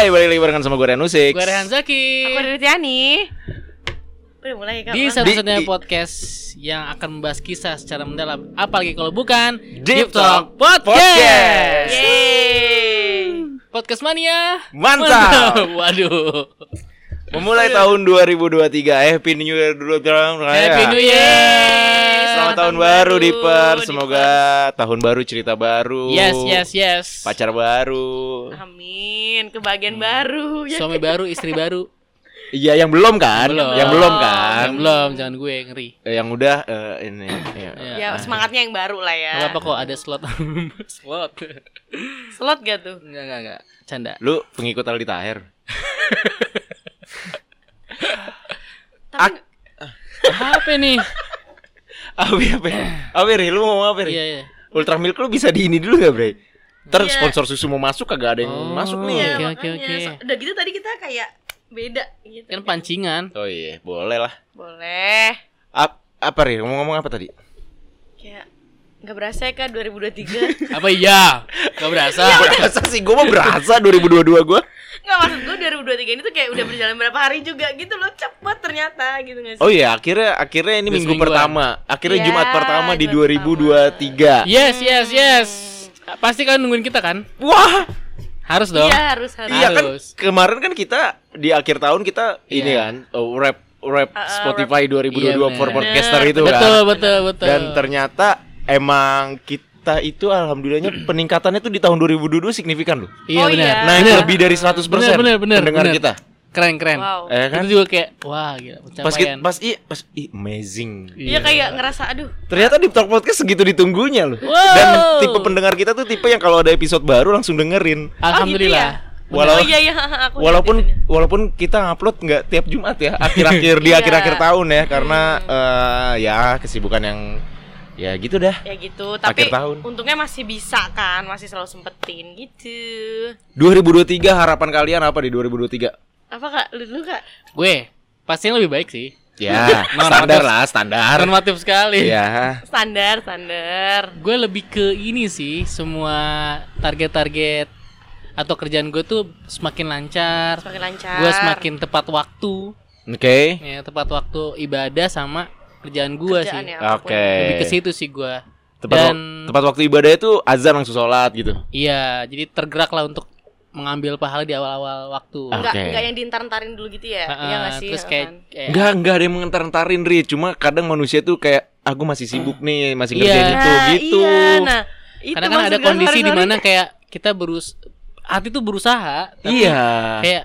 Hai, balik lagi barengan sama gue Ren Usik. Gue Rehan Zaki Aku dari Tiani. Udah mulai kak. Di satu-satunya podcast yang akan membahas kisah secara mendalam Apalagi kalau bukan Deep Talk Podcast Podcast. Yeay. Podcast Mania Mantap. Waduh Memulai tahun 2023. Happy New Year dulu. Happy New Year. Selamat tahun baru Dipper. Semoga tahun baru cerita baru. Yes, yes, yes Pacar baru. Amin. Kebagian baru. Ya. Suami baru, istri baru Iya, yang belum kan? Belum. Yang belum kan? Yang belum, jangan gue ngeri Eh, Yang udah eh, ini. ya. Ya, Ya semangatnya yang baru lah ya. Gak apa kok ada slot Slot Slot gak tuh? Enggak, enggak, enggak Canda Lu pengikut Aldi Taher. Tapi Apa nih? Abi apa? Abi, Ri, lu mau ngomong apa, Ri? Iya, iya Ultra Milk lu bisa di ini dulu gak, Bre? Ntar Iya. sponsor susu mau masuk kagak ada yang Oh. masuk nih. ya Oke, makanya. oke, oke. So- udah gitu tadi kita kayak beda gitu. Kan pancingan Oh iya, boleh lah. Boleh. Ap- apa Ri? Ngomong-ngomong apa tadi? Kayak nggak berasa ya kak 2023 Apa iya? Gak berasa? berasa sih, gue mah berasa 2022 gue. Nggak maksud gue 2023 ini tuh kayak udah berjalan berapa hari juga gitu loh Cepet ternyata gitu gak sih Oh iya, akhirnya akhirnya ini minggu pertama. Akhirnya Ya, Jumat pertama di Jumat 2023. Yes, yes, yes. Pasti kan nungguin kita kan? Wah, Harus dong. Iya harus harus iya kan kemarin kan kita di akhir tahun kita ini Iya. kan oh, rap rap Uh, uh, Spotify 2022 Iya, for podcaster itu betul, kan. betul, betul. Dan ternyata emang kita itu alhamdulillahnya peningkatannya tuh di tahun 2022 signifikan loh. Iya Oh, benar. iya. Naik Bener. lebih dari 100% Bener, bener, bener, pendengar bener. kita. Keren, keren. Wow Eh kan? Itu juga kayak wah gila Pas kita, pencapaian. pas i pas i amazing. Iya kayak ngerasa aduh Ternyata di Talk Podcast segitu ditunggunya loh. Wow. Dan tipe pendengar kita tuh tipe yang kalau ada episode baru langsung dengerin. Alhamdulillah. Walau- oh iya iya aku Walaupun walaupun kita ngupload nggak tiap Jumat ya, akhir-akhir di Iya. akhir-akhir tahun ya karena eh, ya kesibukan yang ya gitu dah. ya gitu tapi Akhir tahun. untungnya masih bisa kan masih selalu sempetin gitu 2023 harapan kalian apa di 2023? apa kak lu dulu kak Gue pasti yang lebih baik sih. Ya, standar lah, standar. Normatif sekali. Ya. standar standar Gue lebih ke ini sih, semua target-target atau kerjaan gue tuh semakin lancar. semakin lancar Gue semakin tepat waktu. Oke. Ya, tepat waktu ibadah sama kerjaan gue sih. Ya. Oke. Lebih ke situ sih gue. Tepat, Dan wak- tepat waktu ibadah itu azan langsung sholat gitu. iya, jadi tergerak lah untuk mengambil pahala di awal-awal waktu. Ah. Enggak, Oke. enggak yang diintar-intarin dulu gitu ya Heeh, iya nggak sih terus kayak, kan? kayak Enggak, enggak ada yang mengentar-entarin Ri. Cuma kadang manusia tuh kayak aku masih sibuk nih, masih Iya. ngerjain itu Nah, gitu. iya, nah itu karena kan ada kondisi di mana kayak kita berus hati tuh berusaha tapi Iya. kayak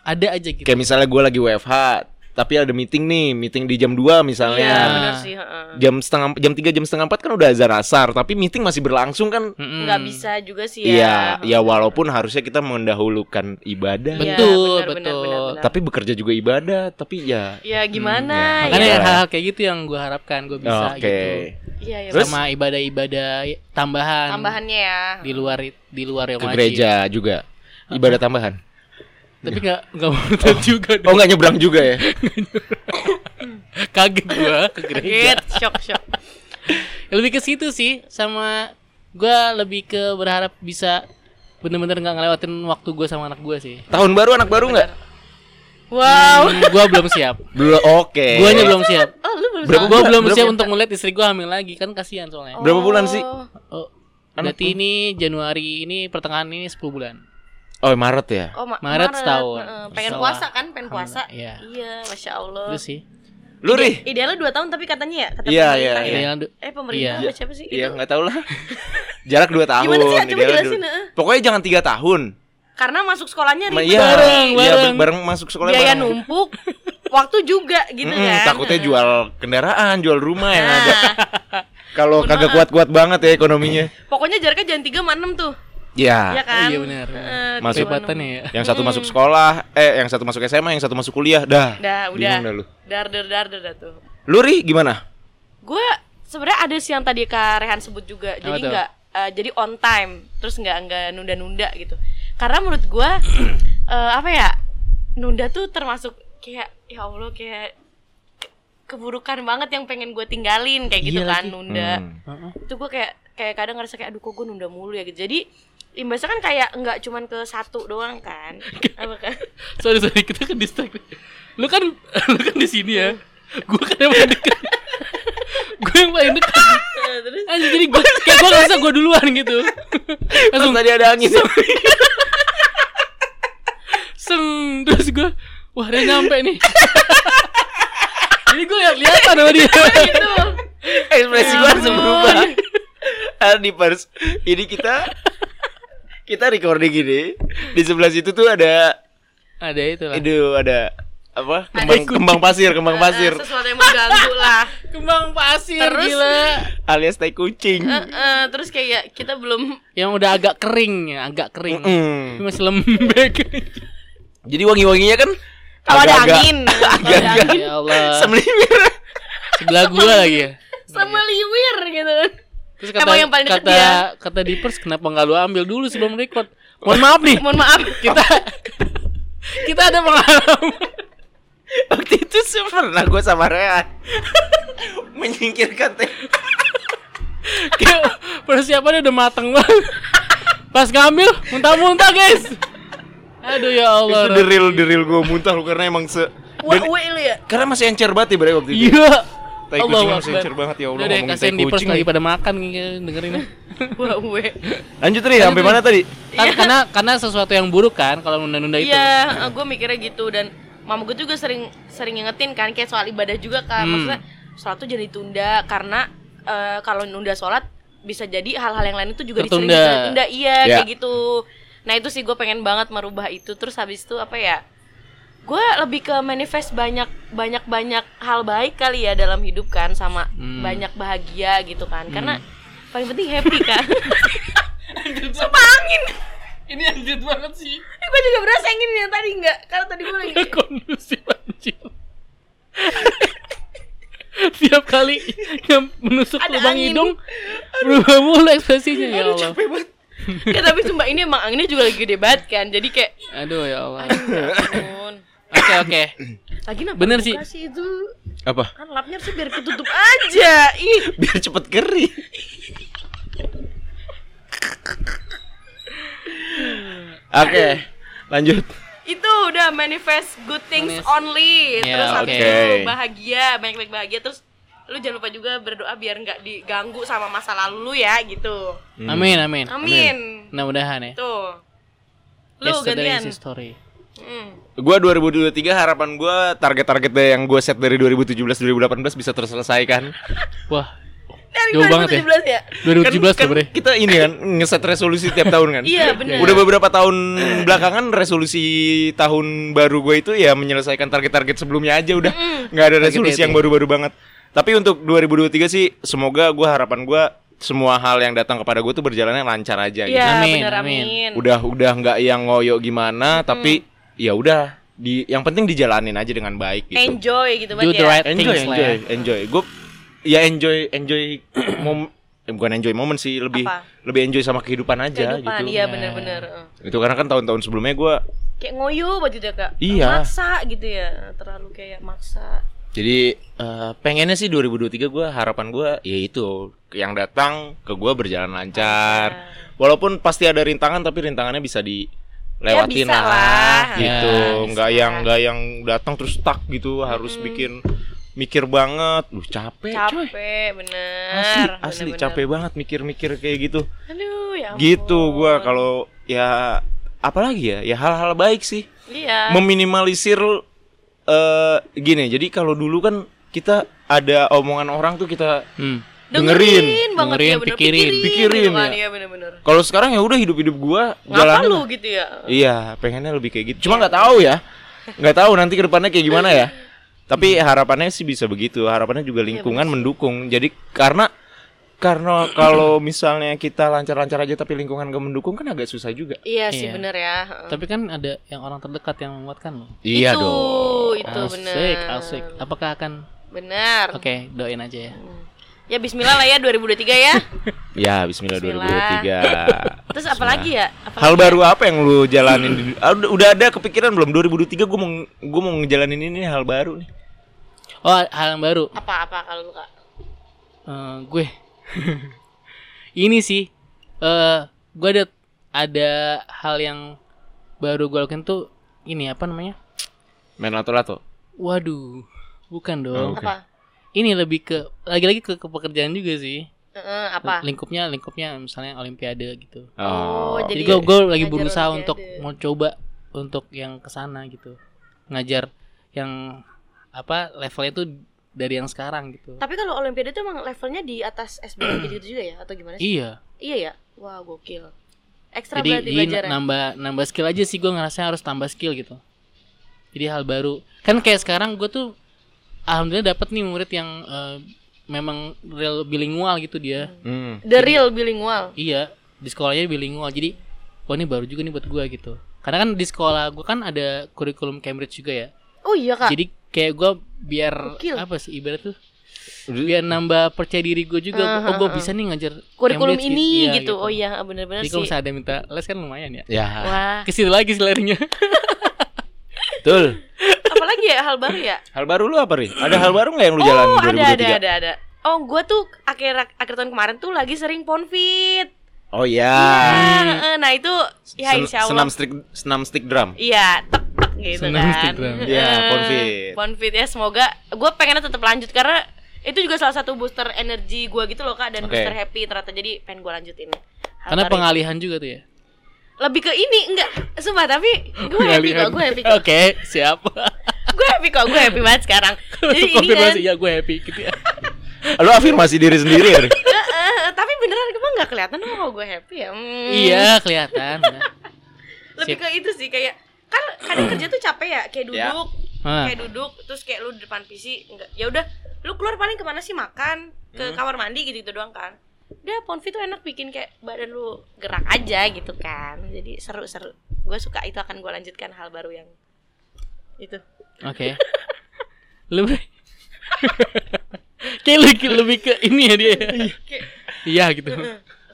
ada aja gitu Kayak misalnya gue lagi WFH, tapi ada meeting nih, meeting di jam 2 misalnya. iya benar sih heeh. Jam setengah jam 3 jam setengah 4 kan udah azan asar, tapi meeting masih berlangsung kan. Nggak bisa juga sih Iya, ya ya walaupun harusnya kita mendahulukan ibadah, Iya, Betul, benar, benar, betul. benar, benar. tapi bekerja juga ibadah, tapi ya ya gimana Hmm, ya. makanya ya. Iya. hal-hal kayak gitu yang gue harapkan gue bisa oke. gitu iya ya Terus? sama ibadah-ibadah tambahan tambahannya ya di luar di luar yang Ke wajib gereja juga. Ibadah tambahan. Tapi nggak nggak mau juga Oh, nggak nyebrang juga ya? kaget ke gereja kaget shock shock Ya, lebih ke situ sih sama gue lebih ke berharap bisa bener-bener nggak ngelewatin waktu gue sama anak gue sih Tahun baru anak baru nggak? wow Hmm, gue belum siap Belum. Oke. Guanya belum siap oh lu belum Berapa bulan? belum Berapa siap bulan? untuk melihat istri gue hamil lagi kan kasihan soalnya. Berapa bulan sih? Oh, Anak berarti ini Januari ini pertengahan ini 10 bulan. Oh, Maret ya? Oh, Ma- Maret setahun. Heeh, pengen Setelah puasa kan, pengen puasa. Iya. Iya, masya Allah. Itu sih. Lu Ri? Idealnya 2 tahun tapi katanya ya, kata Iya, pemerintah iya, ya. iya. Eh pemerintah Iya. apa siapa sih? Iya, Itu nggak tahu lah. Jarak 2 tahun. Gimana sih? Coba idealnya jelasin, dua-. Pokoknya jangan 3 tahun. karena masuk sekolahnya ribet. Iya, Bareng, iya, bareng. bareng masuk sekolah Biaya bareng. numpuk, waktu juga gitu Mm-mm, kan. takutnya jual kendaraan, jual rumah yang Nah, ada. Kalau kagak kuat-kuat banget ya ekonominya. pokoknya jaraknya jangan 3 sama 6 tuh. Ya. Iya kan? Iya benar. Heeh, Masuk. ya. Yang satu masuk sekolah, eh yang satu masuk SMA, yang satu masuk kuliah, dah. Dah, udah. Dah lu. Dar dar dar dar dar tuh. Lu Ri gimana? Gue sebenarnya ada sih yang tadi Kak Rehan sebut juga. Jadi tuh? nggak eh, jadi on time, terus nggak nggak nunda-nunda gitu. Karena menurut gue eh, apa ya? Nunda tuh termasuk kayak ya Allah kayak ke- keburukan banget yang pengen gue tinggalin kayak gitu Iya kan lagi. nunda. Hmm. Heeh. Itu gue kayak kayak kadang ngerasa kayak aduh kok gue nunda mulu ya? Gitu. Jadi imbasnya kan kayak nggak cuman ke satu doang kan? Apa kan? Sorry sorry kita kan distract lu kan lu kan di sini ya? Gue kan yang paling dekat. Gue yang paling dekat. Nah, terus? Anjir, jadi gue kayak gue ngerasa gue duluan gitu. Langsung tadi ada angin. seng terus gue wah dia nyampe nih. Jadi gue lihat lihatan sama dia. Gitu. Ekspresi gua langsung berubah. Ah, di pers. Ini kita kita recording gini di sebelah situ tuh ada ada itu lah itu ada apa? Ada kembang kucing. kembang pasir kembang Eh, pasir. sesuatu yang mengganggu lah. Kembang pasir Terus? gila. Alias tai kucing. Eh, eh, terus kayak kita belum yang udah agak kering ya agak kering. Mm-mm. Tapi masih lembek. Jadi wangi wanginya kan kalau ada angin. ada agak-agak angin. Ya Allah. Sebelah gua lagi ya. Sama liwir gitu. kan terus kata Emang yang paling kata dia. kata Dipers kenapa nggak lu ambil dulu sebelum record? Mohon maaf nih. Mohon maaf. Kita kita ada pengalaman. Waktu itu sih pernah gue sama Rehan menyingkirkan teh. Kayak persiapannya udah matang banget. Pas ngambil muntah-muntah guys. Aduh ya Allah itu the real gue muntah lu karena emang se wah lu ya. karena masih encer banget ya waktu itu. Iya tai Allahu kucing masih encer banget ya Allah udah deh ngomongin tai kasihin kucing lagi lagi. pada makan nih dengerin ya. wah we lanjut Ri sampai mana tadi? Kan karena karena sesuatu yang buruk kan kalau nunda-nunda itu. iya gue mikirnya gitu dan mama gue juga sering sering ngingetin kan kayak soal ibadah juga kan. Hmm. maksudnya sholat tuh jadi ditunda karena eh, kalau nunda sholat bisa jadi hal-hal yang lain itu juga ditunda. Iya Ya. kayak gitu. Nah itu sih gue pengen banget merubah itu. Terus habis itu apa ya gue lebih ke manifest banyak banyak banyak hal baik kali ya dalam hidup kan sama Hmm. banyak bahagia gitu kan. Karena paling penting happy kan. Sumpah angin. Ini anjir banget sih. Eh, gue juga berasa angin yang tadi enggak karena tadi gue lagi kondusif anjir. Tiap kali yang menusuk Ada lubang angin. hidung berubah mulu ekspresinya ya Allah. Ya tapi sumpah ini emang anginnya juga lagi gede banget kan. Jadi kayak Aduh ya Allah. ampun. Oke. Oke. Lagi kenapa Bener sih. itu. Apa? Kan lapnya harusnya biar ketutup aja Ih. Biar cepet kering. Oke lanjut. Itu udah manifest good things Manis. only. Ya, Terus habis oke. itu bahagia Banyak-banyak bahagia. Terus lu jangan lupa juga berdoa biar nggak diganggu sama masa lalu lu ya gitu. Amin amin. Amin. Mudah-mudahan ya. Tuh Lu Yesterday gantian. is history. Hmm. Gua 2023 harapan gua target-target deh yang gue set dari 2017 2018 bisa terselesaikan. Wah, Dari Jauh banget ya. 2017 ya 2017 kan, kan kan, Bre. kita ini kan ngeset resolusi tiap tahun kan. Iya bener Udah beberapa tahun belakangan resolusi tahun baru gue itu ya menyelesaikan target-target sebelumnya aja udah nggak ada resolusi Target yang baru-baru banget. Tapi untuk 2023 sih semoga gua harapan gua semua hal yang datang kepada gue tuh berjalannya lancar aja gitu. Iya Amin, bener amin. amin Udah udah nggak yang ngoyo gimana tapi ya udah di yang penting dijalanin aja dengan baik gitu. Enjoy gitu Do banget the ya right enjoy things lah enjoy ya. enjoy gue ya enjoy enjoy mom eh, bukan enjoy momen sih lebih Apa? lebih enjoy sama kehidupan aja Kehidupan gitu iya bener-bener Eh. itu karena kan tahun-tahun sebelumnya gue Kayak ngoyo banget gitu ya kak Iya. Maksa gitu ya Terlalu kayak maksa jadi eh, pengennya sih 2023 gue harapan gue ya itu yang datang ke gue berjalan lancar walaupun pasti ada rintangan tapi rintangannya bisa Ya, bisa lah. gitu Ya, nggak bisa. yang nggak yang datang terus stuck gitu harus bikin mikir banget Duh capek, coy Capek bener asli asli bener-bener. capek banget mikir-mikir kayak gitu Aduh ya ampun. gitu gua kalau ya apalagi ya ya hal-hal baik sih Iya meminimalisir eh gini jadi kalau dulu kan kita ada omongan orang tuh kita Hmm. Dengerin. banget Dengerin, ya bener. pikirin. Pikirin, gitu kan, ya. Iya bener-bener. Kalau sekarang ya udah hidup-hidup gua jalanin lu lah. gitu ya? Iya pengennya lebih kayak gitu. Cuma nggak tahu ya. Nggak tahu nanti ke depannya kayak gimana ya. Tapi harapannya sih bisa begitu. Harapannya juga lingkungan mendukung. Jadi karena karena kalau misalnya kita lancar-lancar aja tapi lingkungan gak mendukung kan agak susah juga. Iya sih Iya. bener ya. Tapi kan ada yang orang terdekat yang menguatkan loh. iya itu, dong. Itu bener. Asik, asik. Apakah akan Bener. Oke, doain aja ya. Ya bismillah lah ya 2023 ya ya Bismillah, Bismillah. 2023 Terus apa lagi ya apa Hal baru apa yang lu jalanin? di- Ah, udah, udah ada kepikiran belum 2003 gue mau gue mau ngejalanin ini hal baru nih. Oh, hal yang baru. Apa-apa kalau lu kak Eh, gue ini sih eh gue ada ada hal yang baru gue lakukan tuh ini apa namanya Main lato-lato. waduh bukan dong Oke. Apa? Ini lebih ke lagi-lagi ke, ke pekerjaan juga sih Heeh, apa? lingkupnya lingkupnya misalnya olimpiade gitu Oh, Oh. jadi Jadi gue gue lagi berusaha olimpiade. untuk mau coba untuk yang ke sana gitu ngajar yang apa levelnya tuh dari yang sekarang gitu Tapi kalau olimpiade itu emang levelnya di atas SBM gitu juga ya atau gimana sih? iya Iya ya. Wah, gokil. Ekstra jadi berarti belajarnya. nambah nambah skill aja sih gue ngerasa harus tambah skill gitu jadi hal baru kan kayak sekarang gue tuh alhamdulillah dapat nih murid yang eh, memang real bilingual gitu dia Hmm. The real bilingual. iya di sekolahnya bilingual jadi wah ini baru juga nih buat gue gitu karena kan di sekolah gue kan ada kurikulum Cambridge juga ya Oh iya, Kak. jadi kayak gue biar Gokil. apa sih ibarat tuh biar nambah percaya diri gue juga Ah, oh gue ah, ah. bisa nih ngajar kurikulum Cambridge ini Iya, gitu. Oh iya, bener-bener jadi kalau sih. misalnya ada minta les kan lumayan ya Ya. Wah, ke situ lagi selerinya Betul. apalagi ya hal baru ya? Hal baru lu apa, Ri? Ada hal baru nggak yang lu jalan oh, 2023? ada ada ada ada. Oh, gua tuh akhir akhir tahun kemarin tuh lagi sering ponfit. Oh iya. Eh, nah itu ya Sen- insya Senam Allah. stick senam stick drum. Iya, tek tek gitu Senam kan. stick drum. Iya, Eh, ponfit. Ponfit ya semoga gue pengennya tetap lanjut karena itu juga salah satu booster energi gue gitu loh kak dan Oke. booster happy ternyata jadi pengen gue lanjutin. Hal karena pengalihan juga tuh ya. Lebih ke ini enggak. Sumpah tapi gue happy kok gue happy kok. Oke siap. Gue happy kok gue happy banget sekarang. Jadi ini kan ya gue happy. Gitu ya. Lu afirmasi diri sendiri ya, tapi beneran gue nggak kelihatan kok gue happy ya? Hmm. iya kelihatan. Lebih ke itu sih kayak kan kadang kerja tuh capek ya kayak Ya. duduk. Ah. kayak duduk terus kayak lu di depan PC enggak ya udah lu keluar paling ke mana sih? Makan ke Hmm. kamar mandi gitu gitu doang kan udah Ponfi tuh enak bikin kayak badan lu gerak aja gitu kan. Jadi seru seru gue suka itu akan gue lanjutkan hal baru yang itu. Oke. Lu kayak lebih, lebih ke ini ya dia. Ya. Iya gitu.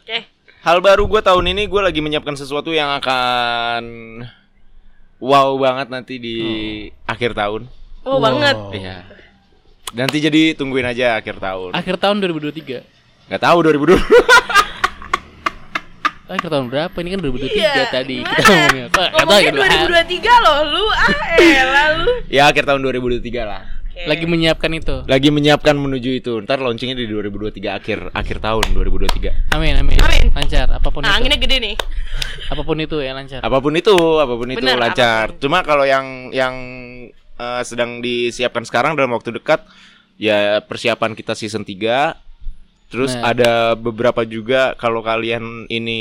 Oke. Hal baru gue tahun ini gue lagi menyiapkan sesuatu yang akan wow banget nanti di akhir tahun. oh banget. Iya. Nanti jadi tungguin aja akhir tahun. akhir tahun 2023 Gak tahu 2020. akhir tahun berapa ini kan 2023 Iya, tadi gimana? kita ngomongnya Kok kata ngomongnya gitu, 2023 loh lu ah elah lu ya akhir tahun 2023 lah. Lagi menyiapkan itu Lagi menyiapkan menuju itu. Ntar launchingnya di 2023 akhir akhir tahun 2023. amin amin, Amin. lancar apa pun nah, itu anginnya gede nih apa pun itu ya lancar Apa pun itu, apa pun itu Bener, lancar. apa pun. Cuma kalau yang yang eh, sedang disiapkan sekarang dalam waktu dekat ya persiapan kita season 3. Terus Nah. ada beberapa juga kalau kalian ini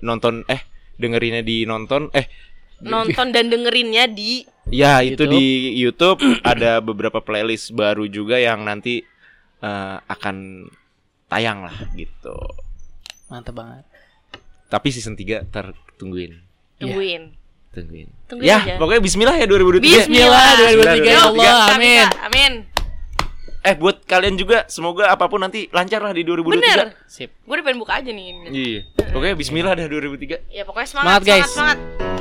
nonton eh dengerinnya di nonton eh nonton dan dengerinnya di ya itu YouTube. di YouTube ada beberapa playlist baru juga yang nanti eh, akan tayang lah gitu. mantap banget Tapi season 3 tertungguin. tungguin Tungguin. Tungguin ya, aja. pokoknya bismillah ya 2023. Bismillah 2023 ya Allah amin amin Eh buat kalian juga semoga apa pun nanti lancar lah di 2023. bener sip gue udah pengen buka aja nih Iya. Pokoknya bismillah dah 2003. ya pokoknya Semangat, semangat guys. semangat, semangat.